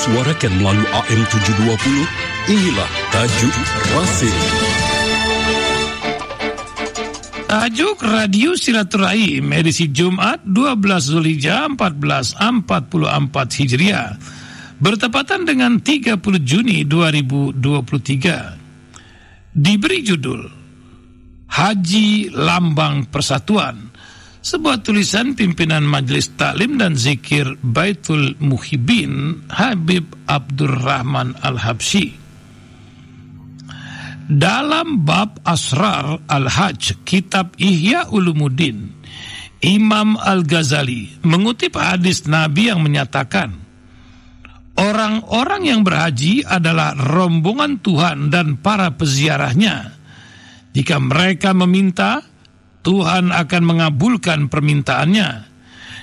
disuarakan melalui AM 720, inilah Tajuk Rasim. Tajuk Radio Silaturahim edisi Jumat 12 Zulhijjah 1444 Hijriah. Bertepatan dengan 30 Juni 2023 diberi judul Haji Lambang Persatuan sebuah tulisan pimpinan Majelis Taklim dan Zikir Baitul Muhibin Habib Abdurrahman Al-Habsyi dalam bab Asrar Al-Hajj, kitab Ihya Ulumuddin, Imam Al-Ghazali mengutip hadis Nabi yang menyatakan, Orang-orang yang berhaji adalah rombongan Tuhan dan para peziarahnya. Jika mereka meminta, Tuhan akan mengabulkan permintaannya.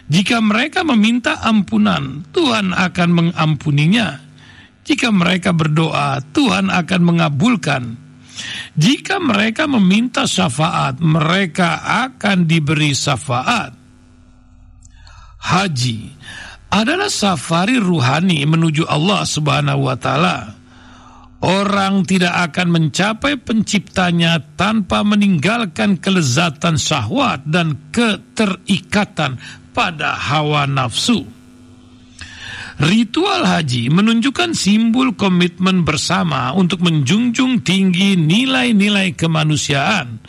Jika mereka meminta ampunan, Tuhan akan mengampuninya. Jika mereka berdoa, Tuhan akan mengabulkan jika mereka meminta syafaat, mereka akan diberi syafaat. Haji adalah safari ruhani menuju Allah Subhanahu wa taala. Orang tidak akan mencapai penciptanya tanpa meninggalkan kelezatan syahwat dan keterikatan pada hawa nafsu. Ritual haji menunjukkan simbol komitmen bersama untuk menjunjung tinggi nilai-nilai kemanusiaan,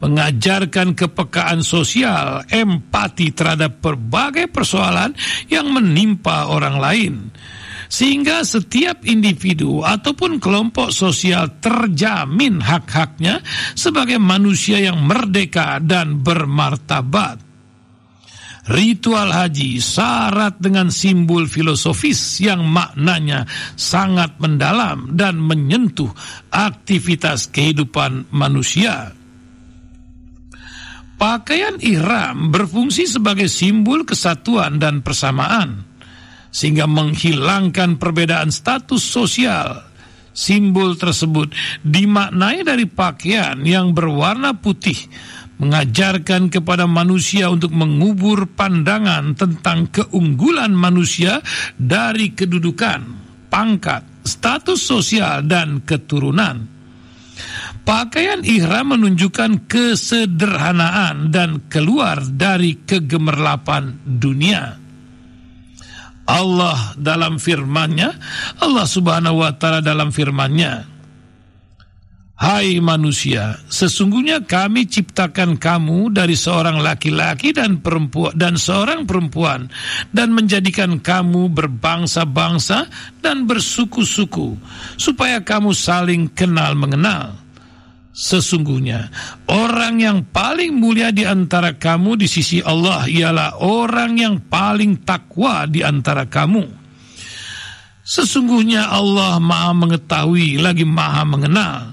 mengajarkan kepekaan sosial, empati terhadap berbagai persoalan yang menimpa orang lain, sehingga setiap individu ataupun kelompok sosial terjamin hak-haknya sebagai manusia yang merdeka dan bermartabat. Ritual haji syarat dengan simbol filosofis yang maknanya sangat mendalam dan menyentuh aktivitas kehidupan manusia. Pakaian ihram berfungsi sebagai simbol kesatuan dan persamaan, sehingga menghilangkan perbedaan status sosial. Simbol tersebut dimaknai dari pakaian yang berwarna putih mengajarkan kepada manusia untuk mengubur pandangan tentang keunggulan manusia dari kedudukan, pangkat, status sosial, dan keturunan. Pakaian ihram menunjukkan kesederhanaan dan keluar dari kegemerlapan dunia. Allah dalam firman-Nya, Allah Subhanahu wa taala dalam firman-Nya, Hai manusia, sesungguhnya kami ciptakan kamu dari seorang laki-laki dan perempuan dan seorang perempuan dan menjadikan kamu berbangsa-bangsa dan bersuku-suku supaya kamu saling kenal mengenal. Sesungguhnya orang yang paling mulia di antara kamu di sisi Allah ialah orang yang paling takwa di antara kamu. Sesungguhnya Allah Maha mengetahui lagi Maha mengenal.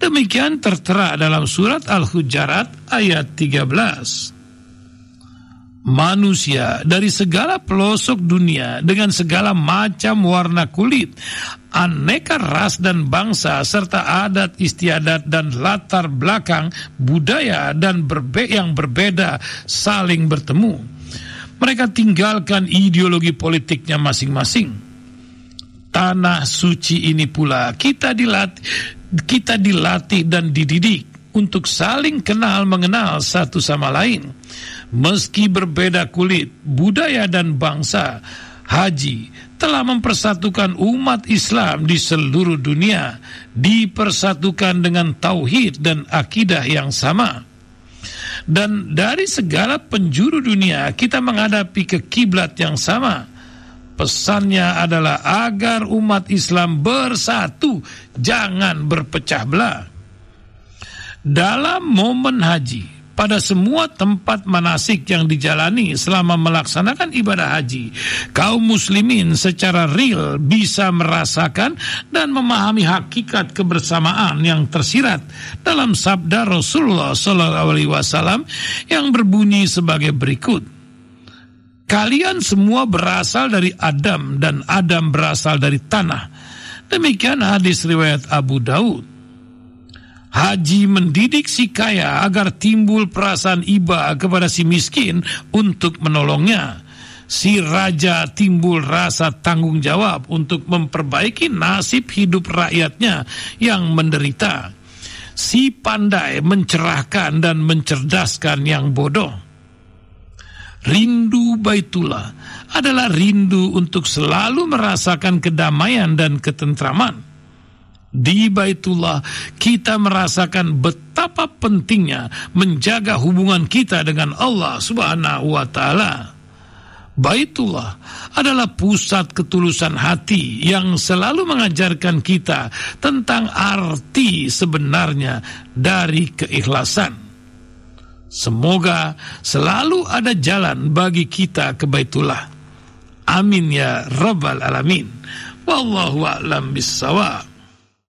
Demikian tertera dalam surat Al-Hujarat ayat 13. Manusia dari segala pelosok dunia dengan segala macam warna kulit, aneka ras dan bangsa serta adat istiadat dan latar belakang budaya dan berbe yang berbeda saling bertemu. Mereka tinggalkan ideologi politiknya masing-masing. Tanah suci ini pula kita dilatih kita dilatih dan dididik untuk saling kenal mengenal satu sama lain. Meski berbeda kulit, budaya dan bangsa, haji telah mempersatukan umat Islam di seluruh dunia, dipersatukan dengan tauhid dan akidah yang sama. Dan dari segala penjuru dunia kita menghadapi ke kiblat yang sama Pesannya adalah agar umat Islam bersatu, jangan berpecah belah. Dalam momen haji, pada semua tempat manasik yang dijalani selama melaksanakan ibadah haji, kaum muslimin secara real bisa merasakan dan memahami hakikat kebersamaan yang tersirat dalam sabda Rasulullah SAW yang berbunyi sebagai berikut. Kalian semua berasal dari Adam dan Adam berasal dari tanah. Demikian hadis riwayat Abu Daud. Haji mendidik si kaya agar timbul perasaan iba kepada si miskin untuk menolongnya. si raja timbul rasa tanggung jawab untuk memperbaiki nasib hidup rakyatnya yang menderita. Si pandai mencerahkan dan mencerdaskan yang bodoh. Rindu Baitullah adalah rindu untuk selalu merasakan kedamaian dan ketentraman. Di Baitullah kita merasakan betapa pentingnya menjaga hubungan kita dengan Allah Subhanahu wa taala. Baitullah adalah pusat ketulusan hati yang selalu mengajarkan kita tentang arti sebenarnya dari keikhlasan. Semoga selalu ada jalan bagi kita ke Baitullah. Amin ya rabbal alamin. Wallahu a'lam bissawab.